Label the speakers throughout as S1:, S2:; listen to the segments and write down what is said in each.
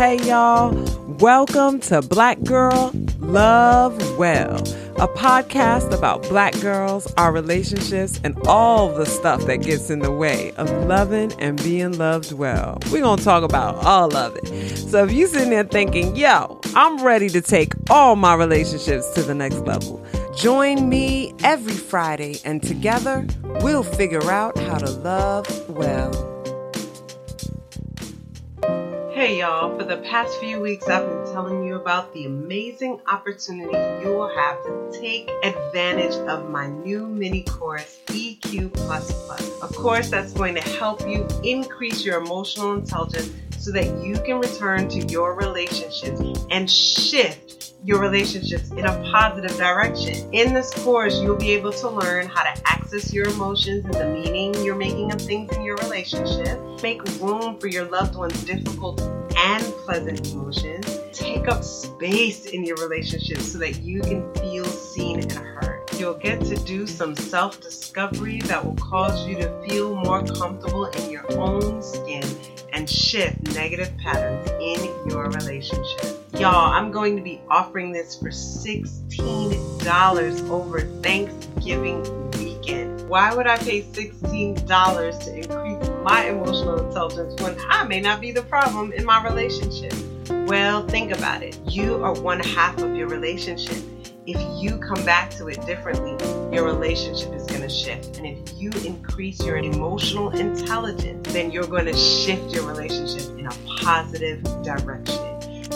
S1: Hey, y'all. Welcome to Black Girl Love Well, a podcast about black girls, our relationships, and all the stuff that gets in the way of loving and being loved well. We're going to talk about all of it. So if you're sitting there thinking, yo, I'm ready to take all my relationships to the next level, join me every Friday, and together we'll figure out how to love well. Hey y'all, for the past few weeks I've been telling you about the amazing opportunity you will have to take advantage of my new mini course EQ. A course that's going to help you increase your emotional intelligence so that you can return to your relationships and shift your relationships in a positive direction. In this course, you'll be able to learn how to access your emotions and the meaning you're making of things in your relationship, make room for your loved one's difficult and pleasant emotions, take up space in your relationship so that you can feel seen and heard. You'll get to do some self discovery that will cause you to feel more comfortable in your own skin and shift negative patterns in your relationship. Y'all, I'm going to be offering this for $16 over Thanksgiving weekend. Why would I pay $16 to increase my emotional intelligence when I may not be the problem in my relationship? Well, think about it. You are one half of your relationship. If you come back to it differently, your relationship is going to shift. And if you increase your emotional intelligence, then you're going to shift your relationship in a positive direction.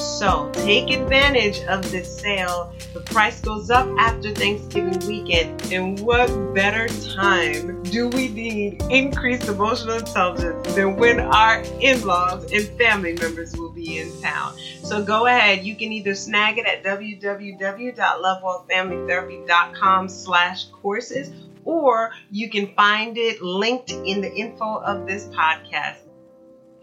S1: So take advantage of this sale. The price goes up after Thanksgiving weekend. And what better time do we need increased emotional intelligence than when our in-laws and family members will be in town? So go ahead. You can either snag it at www.lovewellfamilytherapy.com slash courses or you can find it linked in the info of this podcast.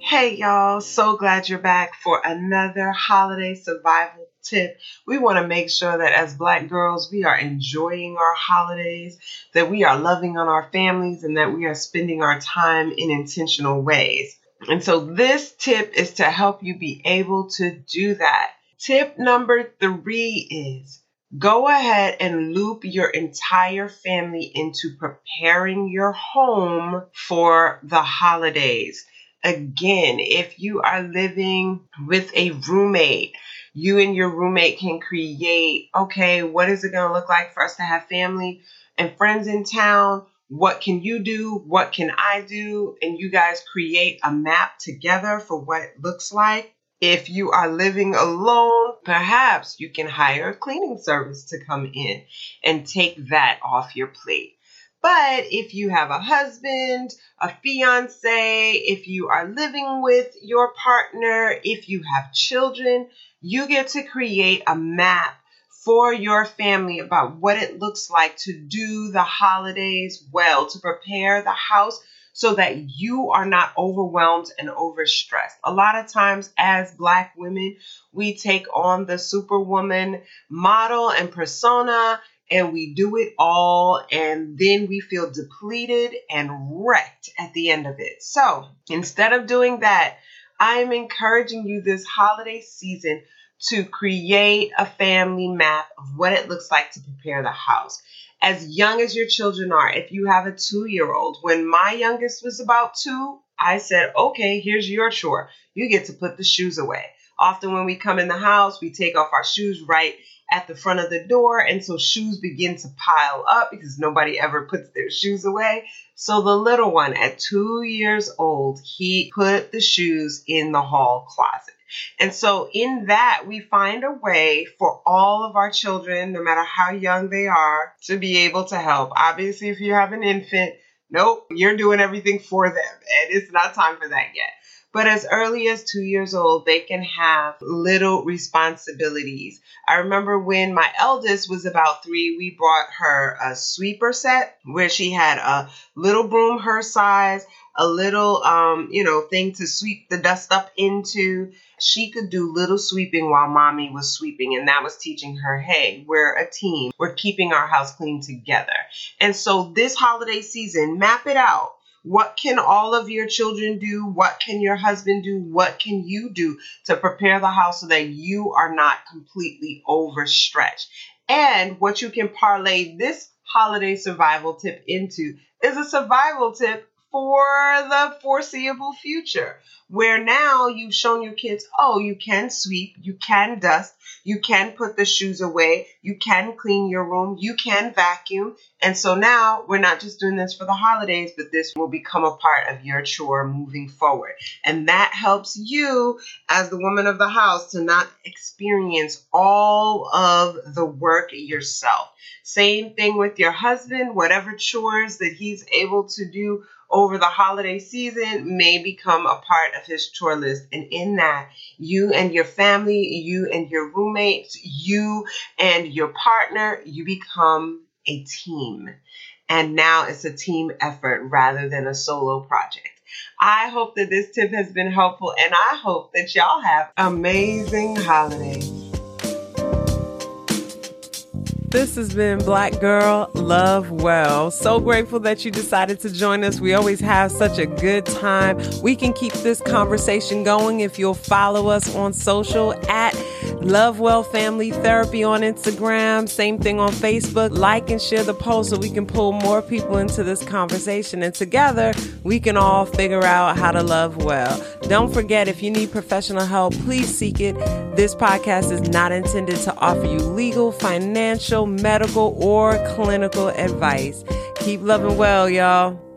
S1: Hey y'all, so glad you're back for another holiday survival tip. We want to make sure that as black girls, we are enjoying our holidays, that we are loving on our families, and that we are spending our time in intentional ways. And so this tip is to help you be able to do that. Tip number three is go ahead and loop your entire family into preparing your home for the holidays. Again, if you are living with a roommate, you and your roommate can create okay, what is it going to look like for us to have family and friends in town? What can you do? What can I do? And you guys create a map together for what it looks like. If you are living alone, perhaps you can hire a cleaning service to come in and take that off your plate. But if you have a husband, a fiance, if you are living with your partner, if you have children, you get to create a map for your family about what it looks like to do the holidays well, to prepare the house so that you are not overwhelmed and overstressed. A lot of times, as Black women, we take on the superwoman model and persona and we do it all and then we feel depleted and wrecked at the end of it. So instead of doing that, I'm encouraging you this holiday season to create a family map of what it looks like to prepare the house. As young as your children are, if you have a two year old, when my youngest was about two, I said, okay, here's your chore. You get to put the shoes away. Often, when we come in the house, we take off our shoes right at the front of the door. And so shoes begin to pile up because nobody ever puts their shoes away. So the little one at two years old, he put the shoes in the hall closet. And so, in that, we find a way for all of our children, no matter how young they are, to be able to help. Obviously, if you have an infant, nope, you're doing everything for them, and it's not time for that yet. But as early as two years old, they can have little responsibilities. I remember when my eldest was about three, we brought her a sweeper set where she had a little broom her size, a little, um, you know, thing to sweep the dust up into. She could do little sweeping while mommy was sweeping, and that was teaching her, hey, we're a team. We're keeping our house clean together. And so this holiday season, map it out. What can all of your children do? What can your husband do? What can you do to prepare the house so that you are not completely overstretched? And what you can parlay this holiday survival tip into is a survival tip for the foreseeable future, where now you've shown your kids, oh, you can sweep, you can dust, you can put the shoes away, you can clean your room, you can vacuum. And so now we're not just doing this for the holidays, but this will become a part of your chore moving forward. And that helps you, as the woman of the house, to not experience all of the work yourself. Same thing with your husband, whatever chores that he's able to do over the holiday season may become a part of his chore list. And in that, you and your family, you and your roommates, you and your partner, you become a team. And now it's a team effort rather than a solo project. I hope that this tip has been helpful and I hope that y'all have amazing holidays.
S2: This has been Black Girl Love Well. So grateful that you decided to join us. We always have such a good time. We can keep this conversation going if you'll follow us on social at Love Well Family Therapy on Instagram. Same thing on Facebook. Like and share the post so we can pull more people into this conversation. And together, we can all figure out how to love well. Don't forget, if you need professional help, please seek it. This podcast is not intended to offer you legal, financial, medical, or clinical advice. Keep loving well, y'all.